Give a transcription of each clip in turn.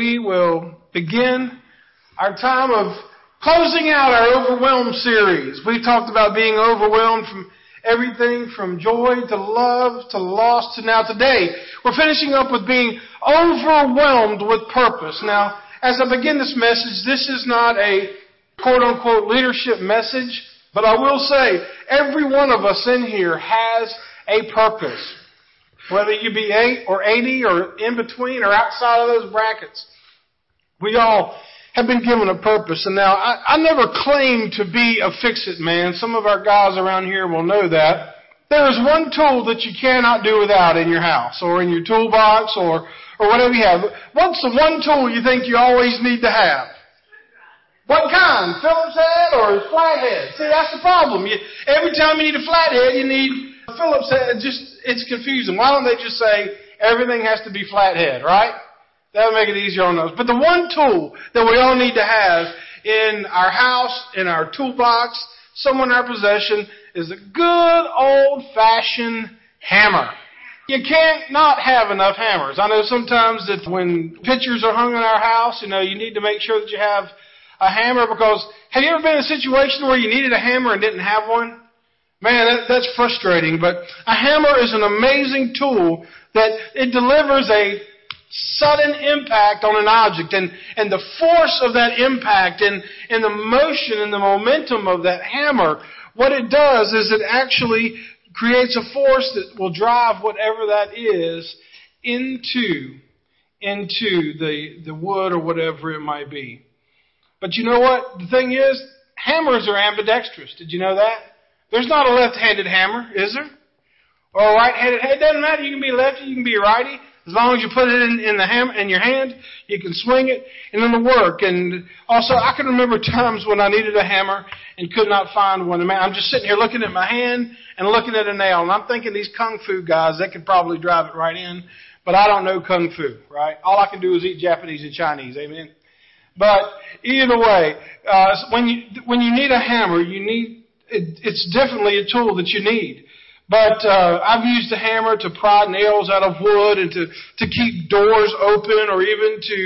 we will begin our time of closing out our Overwhelmed series. We talked about being overwhelmed from everything from joy to love to loss to now today. We're finishing up with being overwhelmed with purpose. Now, as I begin this message, this is not a quote unquote leadership message, but I will say every one of us in here has a purpose. Whether you be eight or 80 or in between or outside of those brackets. We all have been given a purpose. And now, I, I never claim to be a fix-it man. Some of our guys around here will know that. There is one tool that you cannot do without in your house or in your toolbox or, or whatever you have. What's the one tool you think you always need to have? What kind? Phillips head or flathead? See, that's the problem. You, every time you need a flathead, you need a Phillips. Just it's confusing. Why don't they just say everything has to be flathead, right? That would make it easier on us. But the one tool that we all need to have in our house, in our toolbox, somewhere in our possession, is a good old fashioned hammer. You can't not have enough hammers. I know sometimes that when pictures are hung in our house, you know, you need to make sure that you have a hammer because have you ever been in a situation where you needed a hammer and didn't have one? Man, that, that's frustrating, but a hammer is an amazing tool that it delivers a sudden impact on an object and, and the force of that impact and, and the motion and the momentum of that hammer, what it does is it actually creates a force that will drive whatever that is into, into the, the wood or whatever it might be. But you know what? The thing is, hammers are ambidextrous. Did you know that? There's not a left-handed hammer, is there? Or a right-handed. It doesn't matter. You can be lefty, you can be righty. As long as you put it in, in the ham, in your hand, you can swing it and it'll work. And also, I can remember times when I needed a hammer and could not find one. I'm just sitting here looking at my hand and looking at a nail, and I'm thinking these kung fu guys, they could probably drive it right in, but I don't know kung fu, right? All I can do is eat Japanese and Chinese, amen. But either way, uh, when you when you need a hammer, you need it, it's definitely a tool that you need. But uh, I've used a hammer to pry nails out of wood and to, to keep doors open or even to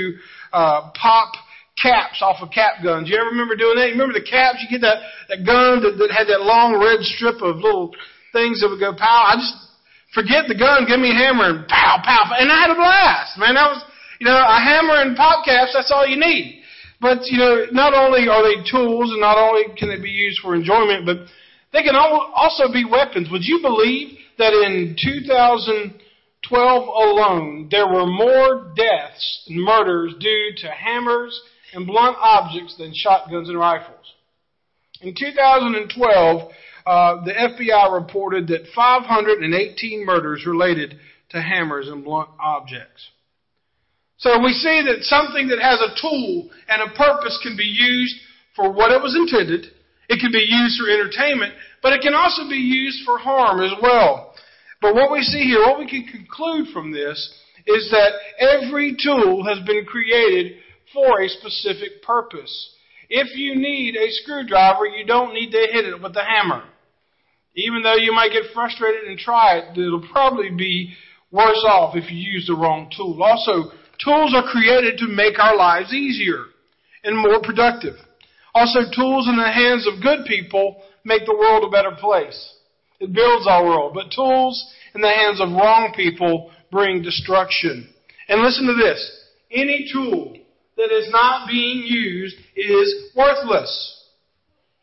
uh, pop caps off of cap guns. You ever remember doing that? You remember the caps? You get that, that gun that, that had that long red strip of little things that would go pow. I just forget the gun, give me a hammer and pow, pow. And I had a blast. Man, that was, you know, a hammer and pop caps, that's all you need. But, you know, not only are they tools and not only can they be used for enjoyment, but they can also be weapons. Would you believe that in 2012 alone, there were more deaths and murders due to hammers and blunt objects than shotguns and rifles? In 2012, uh, the FBI reported that 518 murders related to hammers and blunt objects. So we see that something that has a tool and a purpose can be used for what it was intended. It can be used for entertainment, but it can also be used for harm as well. But what we see here, what we can conclude from this, is that every tool has been created for a specific purpose. If you need a screwdriver, you don't need to hit it with a hammer. Even though you might get frustrated and try it, it'll probably be worse off if you use the wrong tool. Also, Tools are created to make our lives easier and more productive. Also, tools in the hands of good people make the world a better place. It builds our world. But tools in the hands of wrong people bring destruction. And listen to this. Any tool that is not being used is worthless.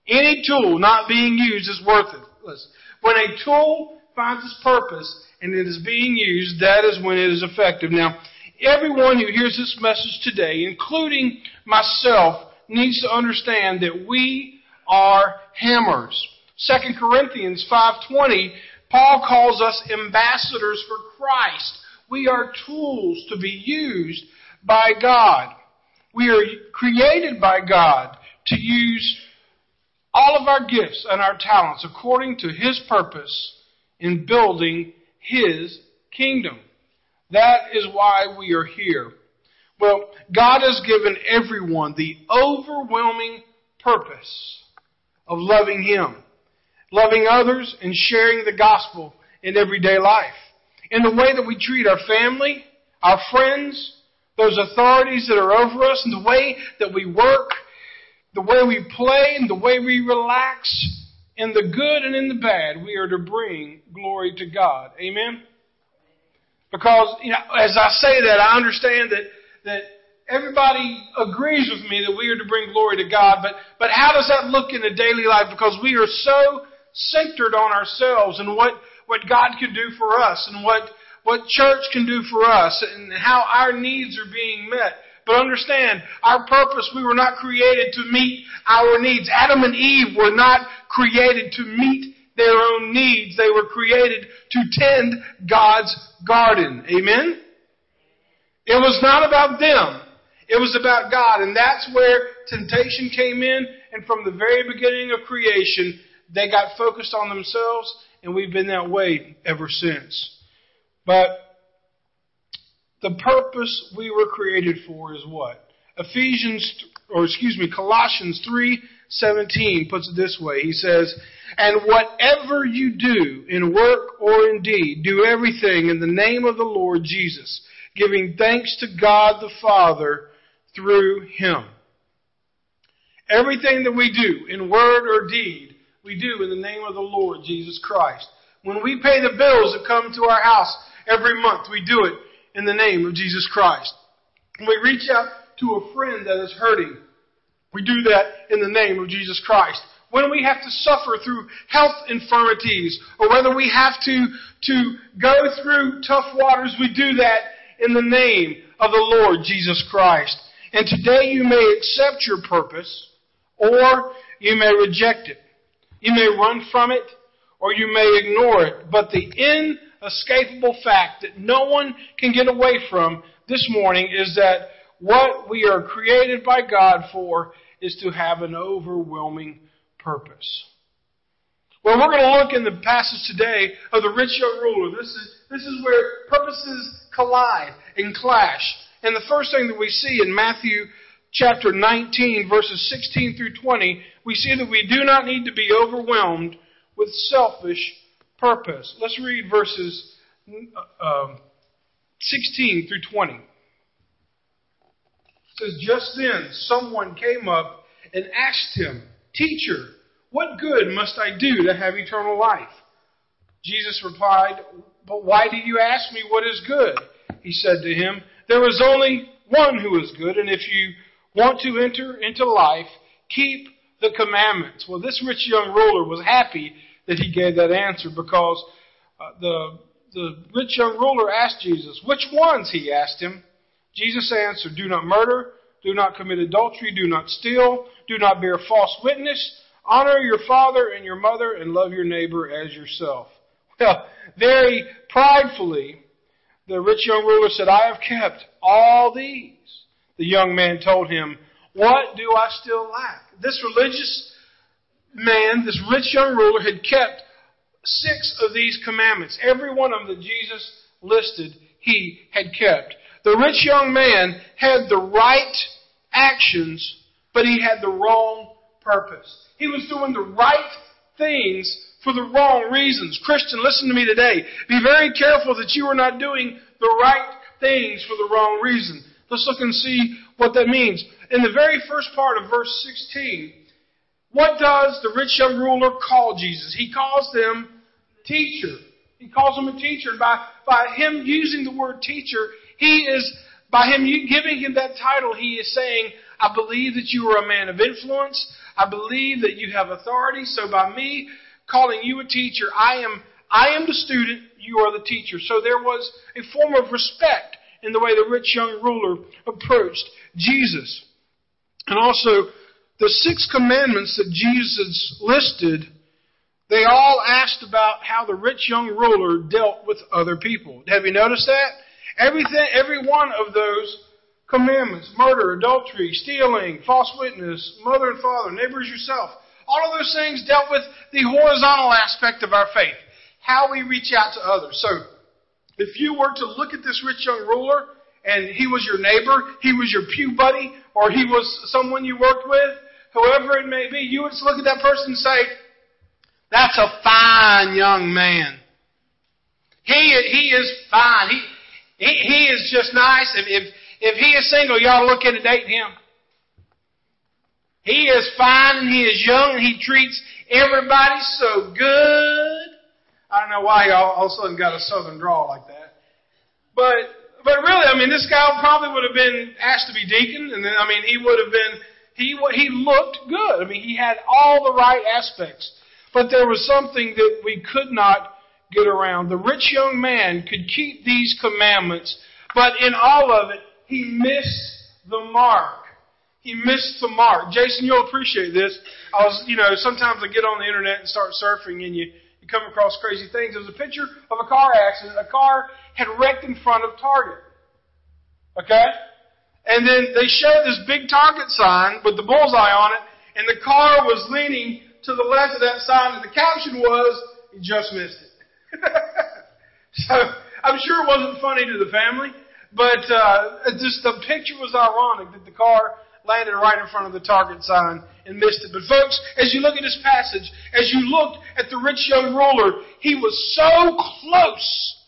Any tool not being used is worthless. When a tool finds its purpose and it is being used, that is when it is effective. Now, Everyone who hears this message today, including myself, needs to understand that we are hammers. 2 Corinthians 5:20, Paul calls us ambassadors for Christ. We are tools to be used by God. We are created by God to use all of our gifts and our talents according to His purpose in building His kingdom. That is why we are here. Well, God has given everyone the overwhelming purpose of loving Him, loving others, and sharing the gospel in everyday life. In the way that we treat our family, our friends, those authorities that are over us, and the way that we work, the way we play, and the way we relax, in the good and in the bad, we are to bring glory to God. Amen? Because, you know, as I say that, I understand that, that everybody agrees with me that we are to bring glory to God, but, but how does that look in the daily life? Because we are so centered on ourselves and what, what God can do for us and what, what church can do for us and how our needs are being met. But understand, our purpose, we were not created to meet our needs. Adam and Eve were not created to meet their own needs. They were created to tend God's garden. Amen? It was not about them. It was about God. And that's where temptation came in. And from the very beginning of creation, they got focused on themselves. And we've been that way ever since. But the purpose we were created for is what? Ephesians, or excuse me, Colossians 3:17 puts it this way. He says, "And whatever you do in work or in deed, do everything in the name of the Lord Jesus, giving thanks to God the Father through Him." Everything that we do in word or deed, we do in the name of the Lord Jesus Christ. When we pay the bills that come to our house every month, we do it in the name of Jesus Christ. When we reach out to a friend that is hurting, we do that in the name of Jesus Christ. When we have to suffer through health infirmities, or whether we have to, to go through tough waters, we do that in the name of the Lord Jesus Christ. And today you may accept your purpose, or you may reject it. You may run from it, or you may ignore it. But the inescapable fact that no one can get away from this morning is that what we are created by God for is to have an overwhelming purpose. Well, we're going to look in the passage today of the rich young ruler. This is, this is where purposes collide and clash. And the first thing that we see in Matthew chapter 19, verses 16 through 20, we see that we do not need to be overwhelmed with selfish purpose. Let's read verses uh, um, 16 through 20. Says, Just then someone came up and asked him, Teacher, what good must I do to have eternal life? Jesus replied, But why do you ask me what is good? He said to him, There is only one who is good, and if you want to enter into life, keep the commandments. Well, this rich young ruler was happy that he gave that answer because uh, the, the rich young ruler asked Jesus, Which ones? He asked him. Jesus answered, Do not murder, do not commit adultery, do not steal, do not bear false witness, honor your father and your mother, and love your neighbor as yourself. Well, very pridefully, the rich young ruler said, I have kept all these. The young man told him, What do I still lack? This religious man, this rich young ruler, had kept six of these commandments. Every one of them that Jesus listed, he had kept. The rich young man had the right actions, but he had the wrong purpose. He was doing the right things for the wrong reasons. Christian, listen to me today. Be very careful that you are not doing the right things for the wrong reason. Let's look and see what that means. In the very first part of verse 16, what does the rich young ruler call Jesus? He calls them teacher. He calls him a teacher. By, by him using the word teacher, he is, by him giving him that title, he is saying, I believe that you are a man of influence. I believe that you have authority. So by me calling you a teacher, I am, I am the student, you are the teacher. So there was a form of respect in the way the rich young ruler approached Jesus. And also, the six commandments that Jesus listed, they all asked about how the rich young ruler dealt with other people. Have you noticed that? Everything, every one of those commandments, murder, adultery, stealing, false witness, mother and father, neighbors yourself, all of those things dealt with the horizontal aspect of our faith. How we reach out to others. So, if you were to look at this rich young ruler, and he was your neighbor, he was your pew buddy, or he was someone you worked with, whoever it may be, you would look at that person and say, that's a fine young man. He, he is fine. He, he, he is just nice. If, if, if he is single, y'all look into dating him. He is fine and he is young and he treats everybody so good. I don't know why y'all all of a sudden got a southern drawl like that. But but really, I mean, this guy probably would have been asked to be deacon, and then I mean, he would have been he he looked good. I mean, he had all the right aspects. But there was something that we could not get around. The rich young man could keep these commandments, but in all of it, he missed the mark. He missed the mark. Jason, you'll appreciate this. I was, you know, sometimes I get on the internet and start surfing and you, you come across crazy things. There was a picture of a car accident. A car had wrecked in front of Target. Okay? And then they showed this big Target sign with the bullseye on it, and the car was leaning to the left of that sign, and the caption was, "He just missed it." so I'm sure it wasn't funny to the family, but uh, just the picture was ironic that the car landed right in front of the Target sign and missed it. But folks, as you look at this passage, as you looked at the rich young ruler, he was so close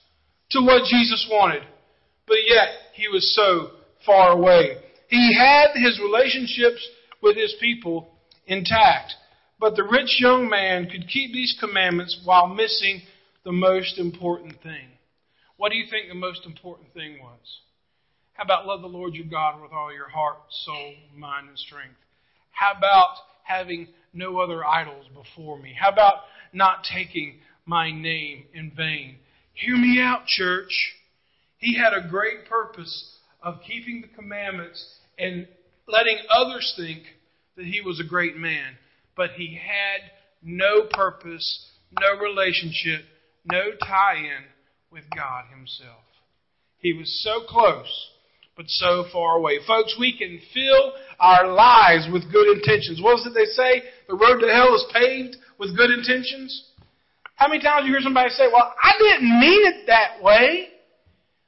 to what Jesus wanted, but yet he was so far away. He had his relationships with his people intact, but the rich young man could keep these commandments while missing the most important thing. What do you think the most important thing was? How about love the Lord your God with all your heart, soul, mind, and strength? How about having no other idols before me? How about not taking my name in vain? Hear me out, church. He had a great purpose of keeping the commandments and letting others think that he was a great man. But he had no purpose, no relationship, no tie in with God himself. He was so close, but so far away. Folks, we can fill our lives with good intentions. What is it they say? The road to hell is paved with good intentions. How many times you hear somebody say, well, I didn't mean it that way.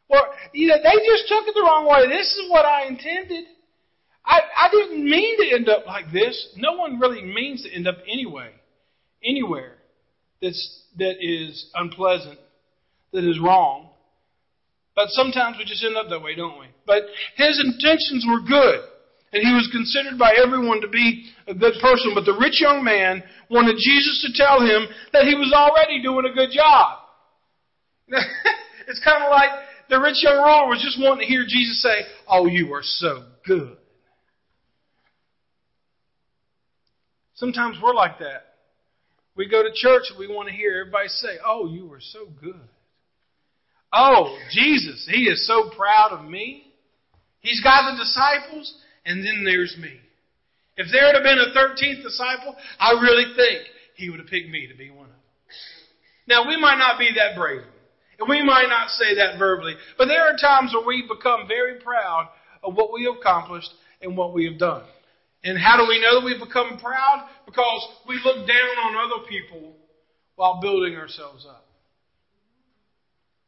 Well, you know, they just took it the wrong way. This is what I intended. I, I didn't mean to end up like this. No one really means to end up anyway, anywhere that's, that is unpleasant, that is wrong. But sometimes we just end up that way, don't we? But his intentions were good. And he was considered by everyone to be a good person. But the rich young man wanted Jesus to tell him that he was already doing a good job. it's kind of like the rich young ruler was just wanting to hear Jesus say, Oh, you are so good. Sometimes we're like that. We go to church and we want to hear everybody say, Oh, you are so good. Oh, Jesus, He is so proud of me. He's got the disciples, and then there's me. If there had been a 13th disciple, I really think He would have picked me to be one of them. Now, we might not be that brave. And we might not say that verbally, but there are times where we become very proud of what we have accomplished and what we have done. And how do we know that we've become proud? Because we look down on other people while building ourselves up.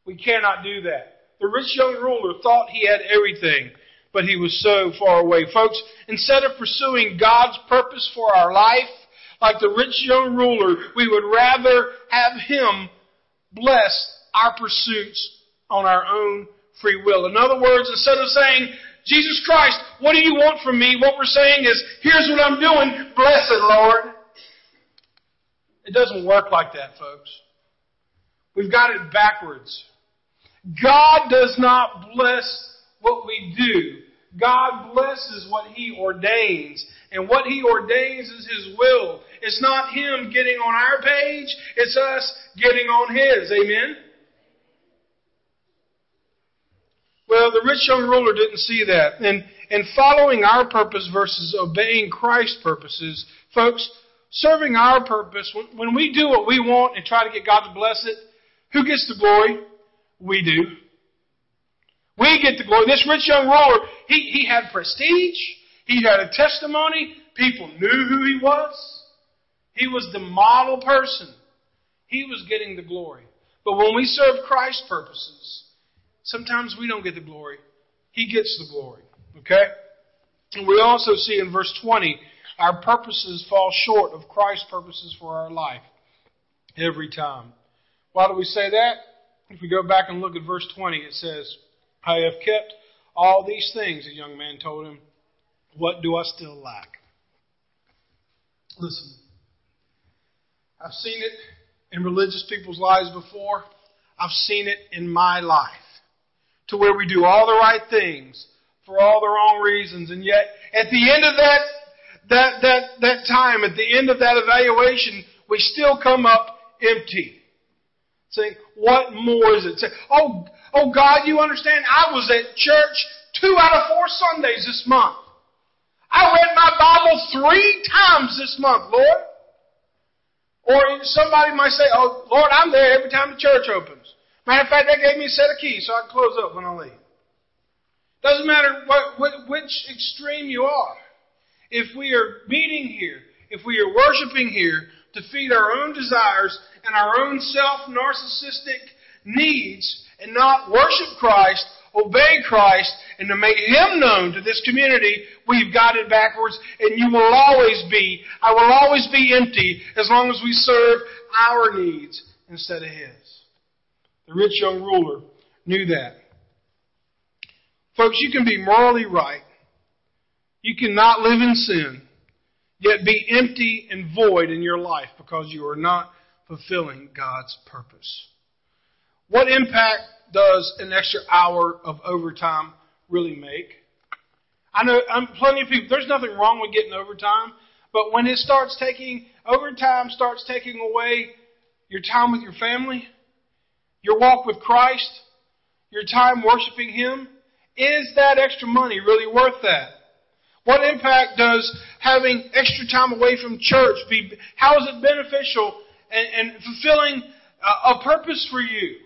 We cannot do that. The rich young ruler thought he had everything, but he was so far away. Folks, instead of pursuing God's purpose for our life, like the rich young ruler, we would rather have him bless our pursuits on our own free will. In other words, instead of saying, Jesus Christ, what do you want from me? What we're saying is, here's what I'm doing. Bless it, Lord. It doesn't work like that, folks. We've got it backwards. God does not bless what we do. God blesses what He ordains. And what He ordains is His will. It's not Him getting on our page, it's us getting on His. Amen? Well, the rich young ruler didn't see that. And, and following our purpose versus obeying Christ's purposes, folks, serving our purpose, when, we do what we want and try to get God to bless it, who gets the glory? We do. We get the glory. This rich young ruler, he, he had prestige. He had a testimony. People knew who he was. He was the model person. He was getting the glory. But when we serve Christ's purposes, Sometimes we don't get the glory. He gets the glory. Okay? And we also see in verse 20, our purposes fall short of Christ's purposes for our life every time. Why do we say that? If we go back and look at verse 20, it says, I have kept all these things, the young man told him. What do I still lack? Listen, I've seen it in religious people's lives before. I've seen it in my life. To where we do all the right things for all the wrong reasons, and yet at the end of that that that that time, at the end of that evaluation, we still come up empty. Saying, what more is it? Say, oh, oh God, you understand? I was at church two out of four Sundays this month. I read my Bible three times this month, Lord. Or somebody might say, oh, Lord, I'm there every time the church opens. Matter of fact, they gave me a set of keys so I can close up when I leave. Doesn't matter what, what, which extreme you are. If we are meeting here, if we are worshiping here to feed our own desires and our own self-narcissistic needs and not worship Christ, obey Christ, and to make Him known to this community, we've got it backwards, and you will always be, I will always be empty as long as we serve our needs instead of His. The rich young ruler knew that. Folks, you can be morally right. You cannot live in sin, yet be empty and void in your life because you are not fulfilling God's purpose. What impact does an extra hour of overtime really make? I know I'm plenty of people. There's nothing wrong with getting overtime, but when it starts taking overtime starts taking away your time with your family, your walk with Christ, your time worshiping Him, is that extra money really worth that? What impact does having extra time away from church be? How is it beneficial and, and fulfilling a, a purpose for you?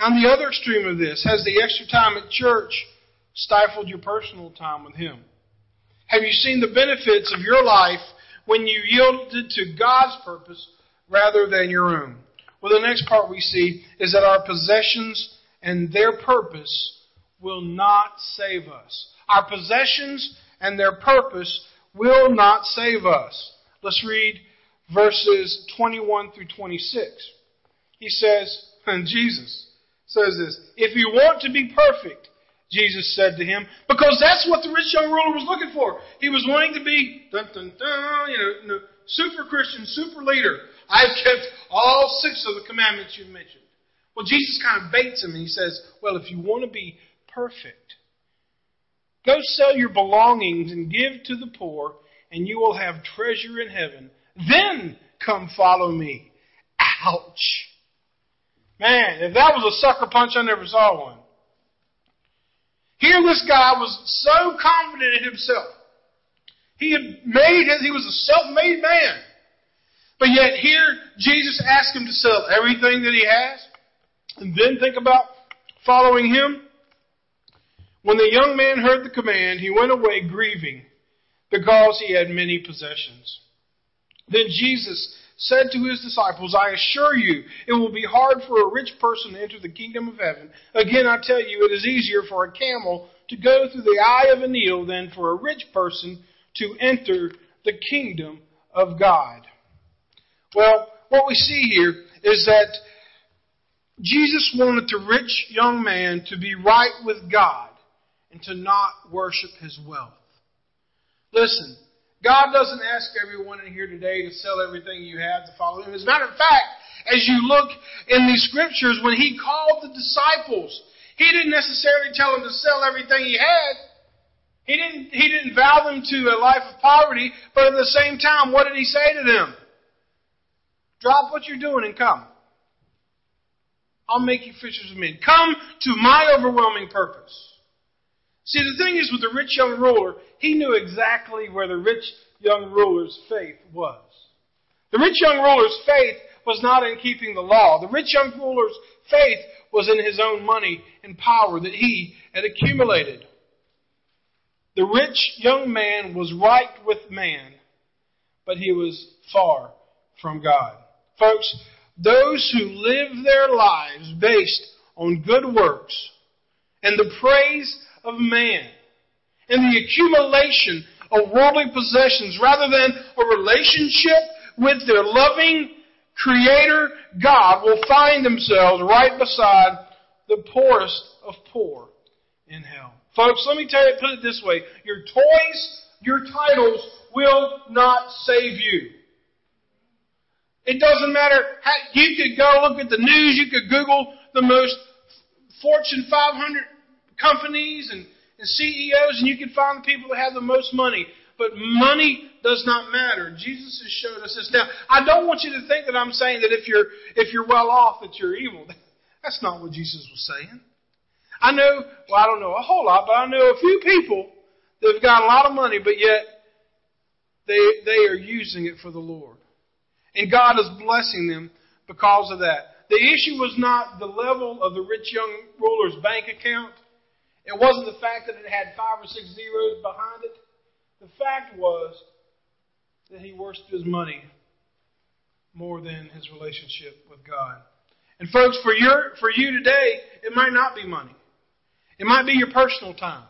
On the other extreme of this, has the extra time at church stifled your personal time with Him? Have you seen the benefits of your life when you yielded to God's purpose rather than your own? Well, the next part we see is that our possessions and their purpose will not save us. Our possessions and their purpose will not save us. Let's read verses 21 through 26. He says, and Jesus says this, if you want to be perfect, Jesus said to him, because that's what the rich young ruler was looking for. He was wanting to be, dun, dun, dun, you know, super Christian, super leader. I've kept all six of the commandments you've mentioned. Well, Jesus kind of baits him and he says, Well, if you want to be perfect, go sell your belongings and give to the poor, and you will have treasure in heaven. Then come follow me. Ouch. Man, if that was a sucker punch, I never saw one. Here this guy was so confident in himself. He had made his, he was a self-made man. But yet here, Jesus asked him to sell everything that he has and then think about following him. When the young man heard the command, he went away grieving because he had many possessions. Then Jesus said to his disciples, I assure you, it will be hard for a rich person to enter the kingdom of heaven. Again, I tell you, it is easier for a camel to go through the eye of a needle than for a rich person to enter the kingdom of God. Well, what we see here is that Jesus wanted the rich young man to be right with God and to not worship his wealth. Listen, God doesn't ask everyone in here today to sell everything you have to follow Him. As a matter of fact, as you look in these scriptures, when He called the disciples, He didn't necessarily tell them to sell everything He had. He didn't, he didn't vow them to a life of poverty, but at the same time, what did He say to them? Drop what you're doing and come. I'll make you fishers of men. Come to my overwhelming purpose. See, the thing is with the rich young ruler, he knew exactly where the rich young ruler's faith was. The rich young ruler's faith was not in keeping the law. The rich young ruler's faith was in his own money and power that he had accumulated. The rich young man was right with man, but he was far from God. Folks, those who live their lives based on good works and the praise of man and the accumulation of worldly possessions rather than a relationship with their loving Creator God will find themselves right beside the poorest of poor in hell. Folks, let me tell you, put it this way. Your toys, your titles will not save you. It doesn't matter how, you could go look at the news, you could Google the most Fortune 500 companies and, and CEOs and you can find the people that have the most money. But money does not matter. Jesus has showed us this. Now, I don't want you to think that I'm saying that if you're, if you're well off that you're evil. That's not what Jesus was saying. I know, well, I don't know a whole lot, but I know a few people that have got a lot of money, but yet they, they are using it for the Lord. And God is blessing them because of that. The issue was not the level of the rich young ruler's bank account. It wasn't the fact that it had five or six zeros behind it. The fact was that he worshipped his money more than his relationship with God. And folks, for your for you today, it might not be money. It might be your personal time.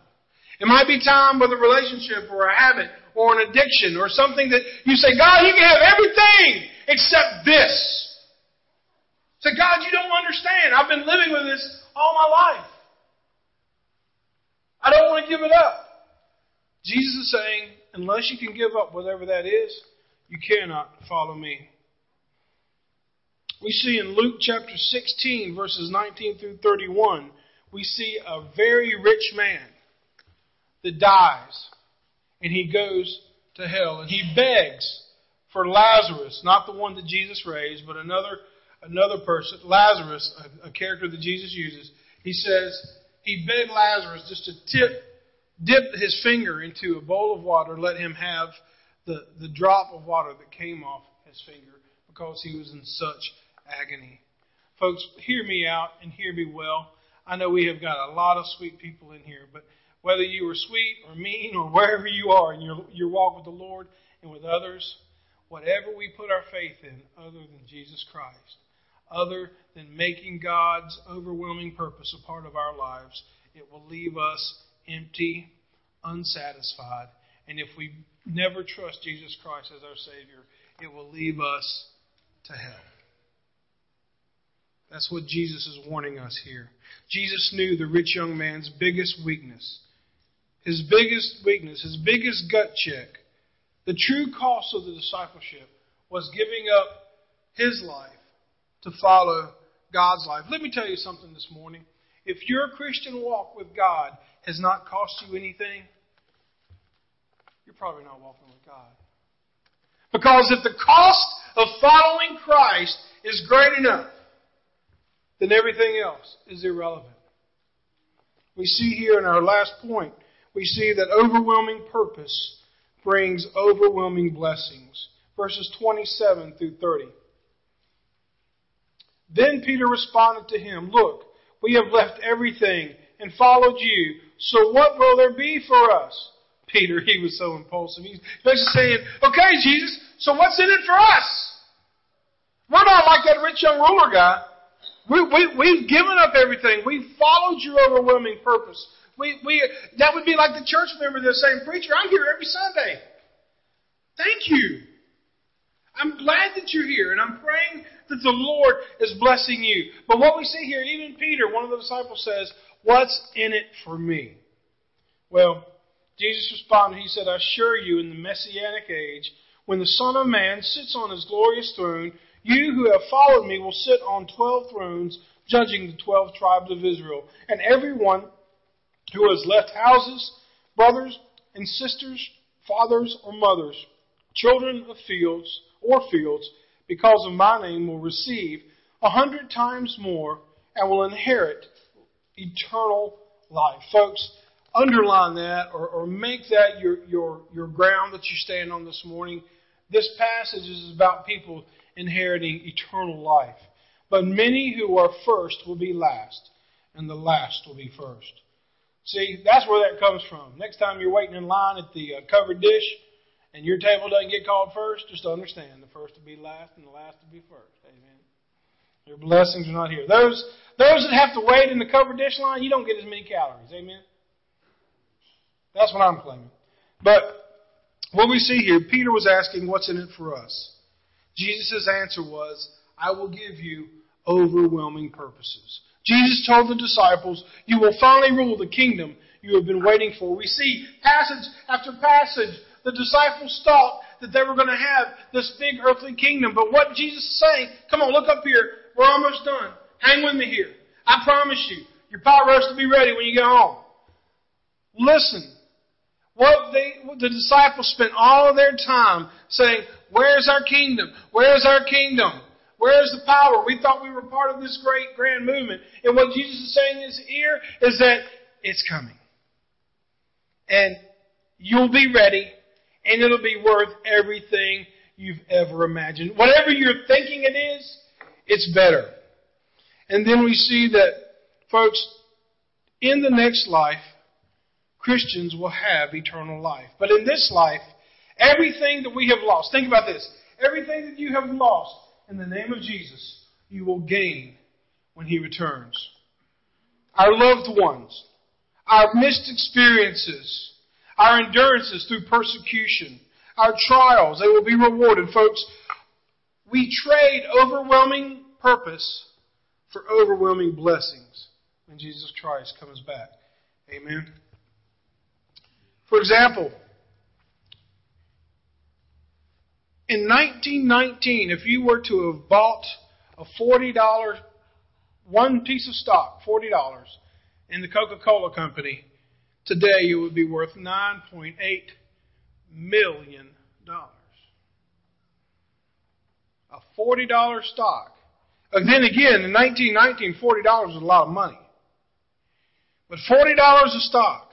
It might be time with a relationship or a habit or an addiction or something that you say, God, you can have everything except this. Say, God, you don't understand. I've been living with this all my life. I don't want to give it up. Jesus is saying, unless you can give up whatever that is, you cannot follow me. We see in Luke chapter 16, verses 19 through 31, we see a very rich man that dies and he goes to hell and he begs for Lazarus, not the one that Jesus raised, but another another person, Lazarus, a, a character that Jesus uses. He says he begged Lazarus just to tip dip his finger into a bowl of water, let him have the, the drop of water that came off his finger because he was in such agony. Folks, hear me out and hear me well. I know we have got a lot of sweet people in here, but whether you are sweet or mean or wherever you are in your, your walk with the Lord and with others, whatever we put our faith in other than Jesus Christ, other than making God's overwhelming purpose a part of our lives, it will leave us empty, unsatisfied, and if we never trust Jesus Christ as our Savior, it will leave us to hell. That's what Jesus is warning us here. Jesus knew the rich young man's biggest weakness. His biggest weakness, his biggest gut check, the true cost of the discipleship was giving up his life to follow God's life. Let me tell you something this morning. If your Christian walk with God has not cost you anything, you're probably not walking with God. Because if the cost of following Christ is great enough, then everything else is irrelevant. We see here in our last point, we see that overwhelming purpose brings overwhelming blessings. Verses 27 through 30. Then Peter responded to him, Look, we have left everything and followed you, so what will there be for us? Peter, he was so impulsive. He's basically saying, Okay, Jesus, so what's in it for us? We're not like that rich young ruler guy. We, we, we've given up everything. We've followed your overwhelming purpose. We, we, that would be like the church member the same preacher. I'm here every Sunday. Thank you. I'm glad that you're here, and I'm praying that the Lord is blessing you. But what we see here, even Peter, one of the disciples, says, What's in it for me? Well, Jesus responded, He said, I assure you, in the Messianic age, when the Son of Man sits on his glorious throne, you who have followed me will sit on twelve thrones, judging the twelve tribes of Israel. And everyone who has left houses, brothers and sisters, fathers or mothers, children of fields or fields, because of my name will receive a hundred times more and will inherit eternal life. Folks, underline that or, or make that your, your, your ground that you stand on this morning. This passage is about people inheriting eternal life. But many who are first will be last, and the last will be first. See, that's where that comes from. Next time you're waiting in line at the uh, covered dish and your table doesn't get called first, just understand the first will be last and the last will be first. Amen. Your blessings are not here. Those, those that have to wait in the covered dish line, you don't get as many calories. Amen. That's what I'm claiming. But what we see here, Peter was asking, what's in it for us? Jesus' answer was, I will give you overwhelming purposes. Jesus told the disciples, You will finally rule the kingdom you have been waiting for. We see passage after passage. The disciples thought that they were going to have this big earthly kingdom. But what Jesus is saying, come on, look up here. We're almost done. Hang with me here. I promise you, your pot roast will be ready when you get home. Listen. What they, the disciples spent all of their time saying, Where's our kingdom? Where's our kingdom? Where's the power? We thought we were part of this great grand movement. And what Jesus is saying in his ear is that it's coming. And you'll be ready, and it'll be worth everything you've ever imagined. Whatever you're thinking it is, it's better. And then we see that, folks, in the next life, Christians will have eternal life. But in this life, everything that we have lost, think about this, everything that you have lost in the name of Jesus, you will gain when He returns. Our loved ones, our missed experiences, our endurances through persecution, our trials, they will be rewarded. Folks, we trade overwhelming purpose for overwhelming blessings when Jesus Christ comes back. Amen. For example, in 1919, if you were to have bought a $40, one piece of stock, $40, in the Coca Cola Company, today it would be worth $9.8 million. A $40 stock. And then again, in 1919, $40 was a lot of money. But $40 a stock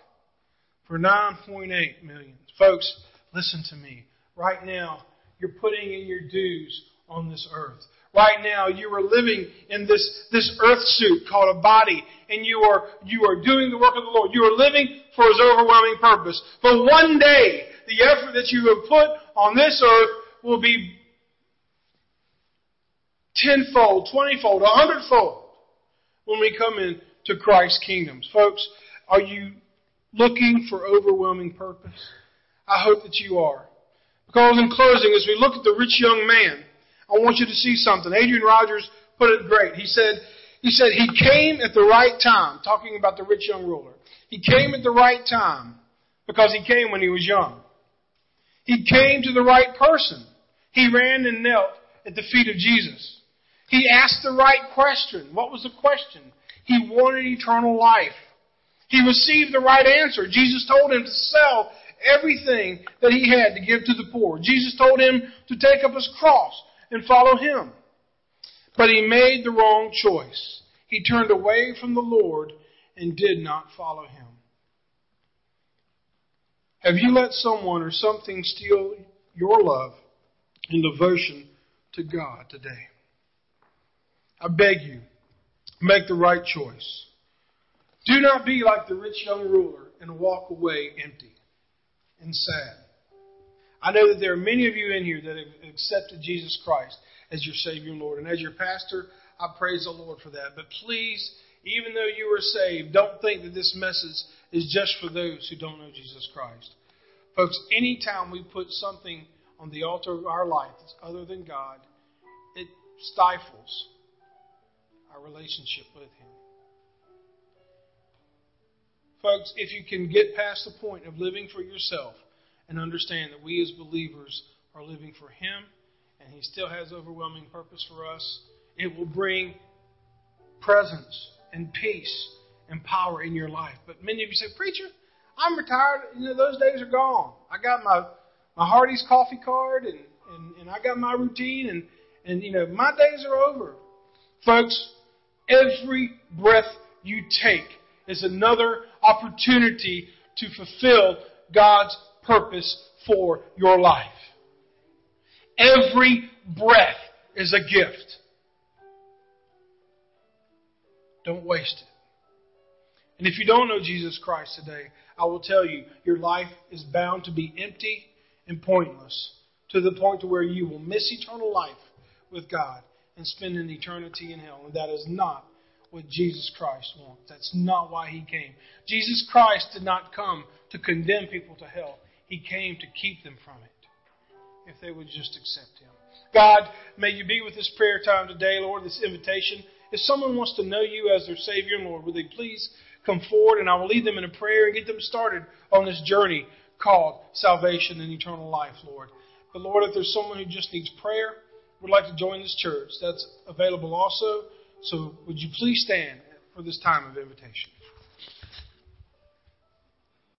for 9.8 million. Folks, listen to me. Right now, you're putting in your dues on this earth. Right now, you are living in this, this earth suit called a body, and you are, you are doing the work of the Lord. You are living for His overwhelming purpose. But one day, the effort that you have put on this earth will be tenfold, twentyfold, a hundredfold when we come into Christ's kingdoms. Folks, are you looking for overwhelming purpose? I hope that you are. Because in closing, as we look at the rich young man, I want you to see something. Adrian Rogers put it great. He said, he said, he came at the right time, talking about the rich young ruler. He came at the right time because he came when he was young. He came to the right person. He ran and knelt at the feet of Jesus. He asked the right question. What was the question? He wanted eternal life. He received the right answer. Jesus told him to sell everything that he had to give to the poor. Jesus told him to take up his cross and follow him. But he made the wrong choice. He turned away from the Lord and did not follow him. Have you let someone or something steal your love and devotion to God today? I beg you, make the right choice. Do not be like the rich young ruler and walk away empty and sad. I know that there are many of you in here that have accepted Jesus Christ as your Savior and Lord. And as your pastor, I praise the Lord for that. But please, even though you are saved, don't think that this message is just for those who don't know Jesus Christ. Folks, anytime we put something on the altar of our life that's other than God, it stifles our relationship with Him. Folks, if you can get past the point of living for yourself and understand that we as believers are living for Him and He still has overwhelming purpose for us, it will bring presence and peace and power in your life. But many of you say, Preacher, I'm retired. You know, those days are gone. I got my, my Hardee's coffee card and, and, and I got my routine and, and, you know, my days are over. Folks, every breath you take is another opportunity to fulfill God's purpose for your life. Every breath is a gift. Don't waste it. And if you don't know Jesus Christ today, I will tell you, your life is bound to be empty and pointless to the point to where you will miss eternal life with God and spend an eternity in hell. And that is not what Jesus Christ wants. That's not why he came. Jesus Christ did not come to condemn people to hell. He came to keep them from it if they would just accept him. God, may you be with this prayer time today, Lord, this invitation. If someone wants to know you as their Savior, and Lord, would they please come forward and I will lead them in a prayer and get them started on this journey called salvation and eternal life, Lord. But Lord, if there's someone who just needs prayer, would like to join this church, that's available also. So would you please stand for this time of invitation?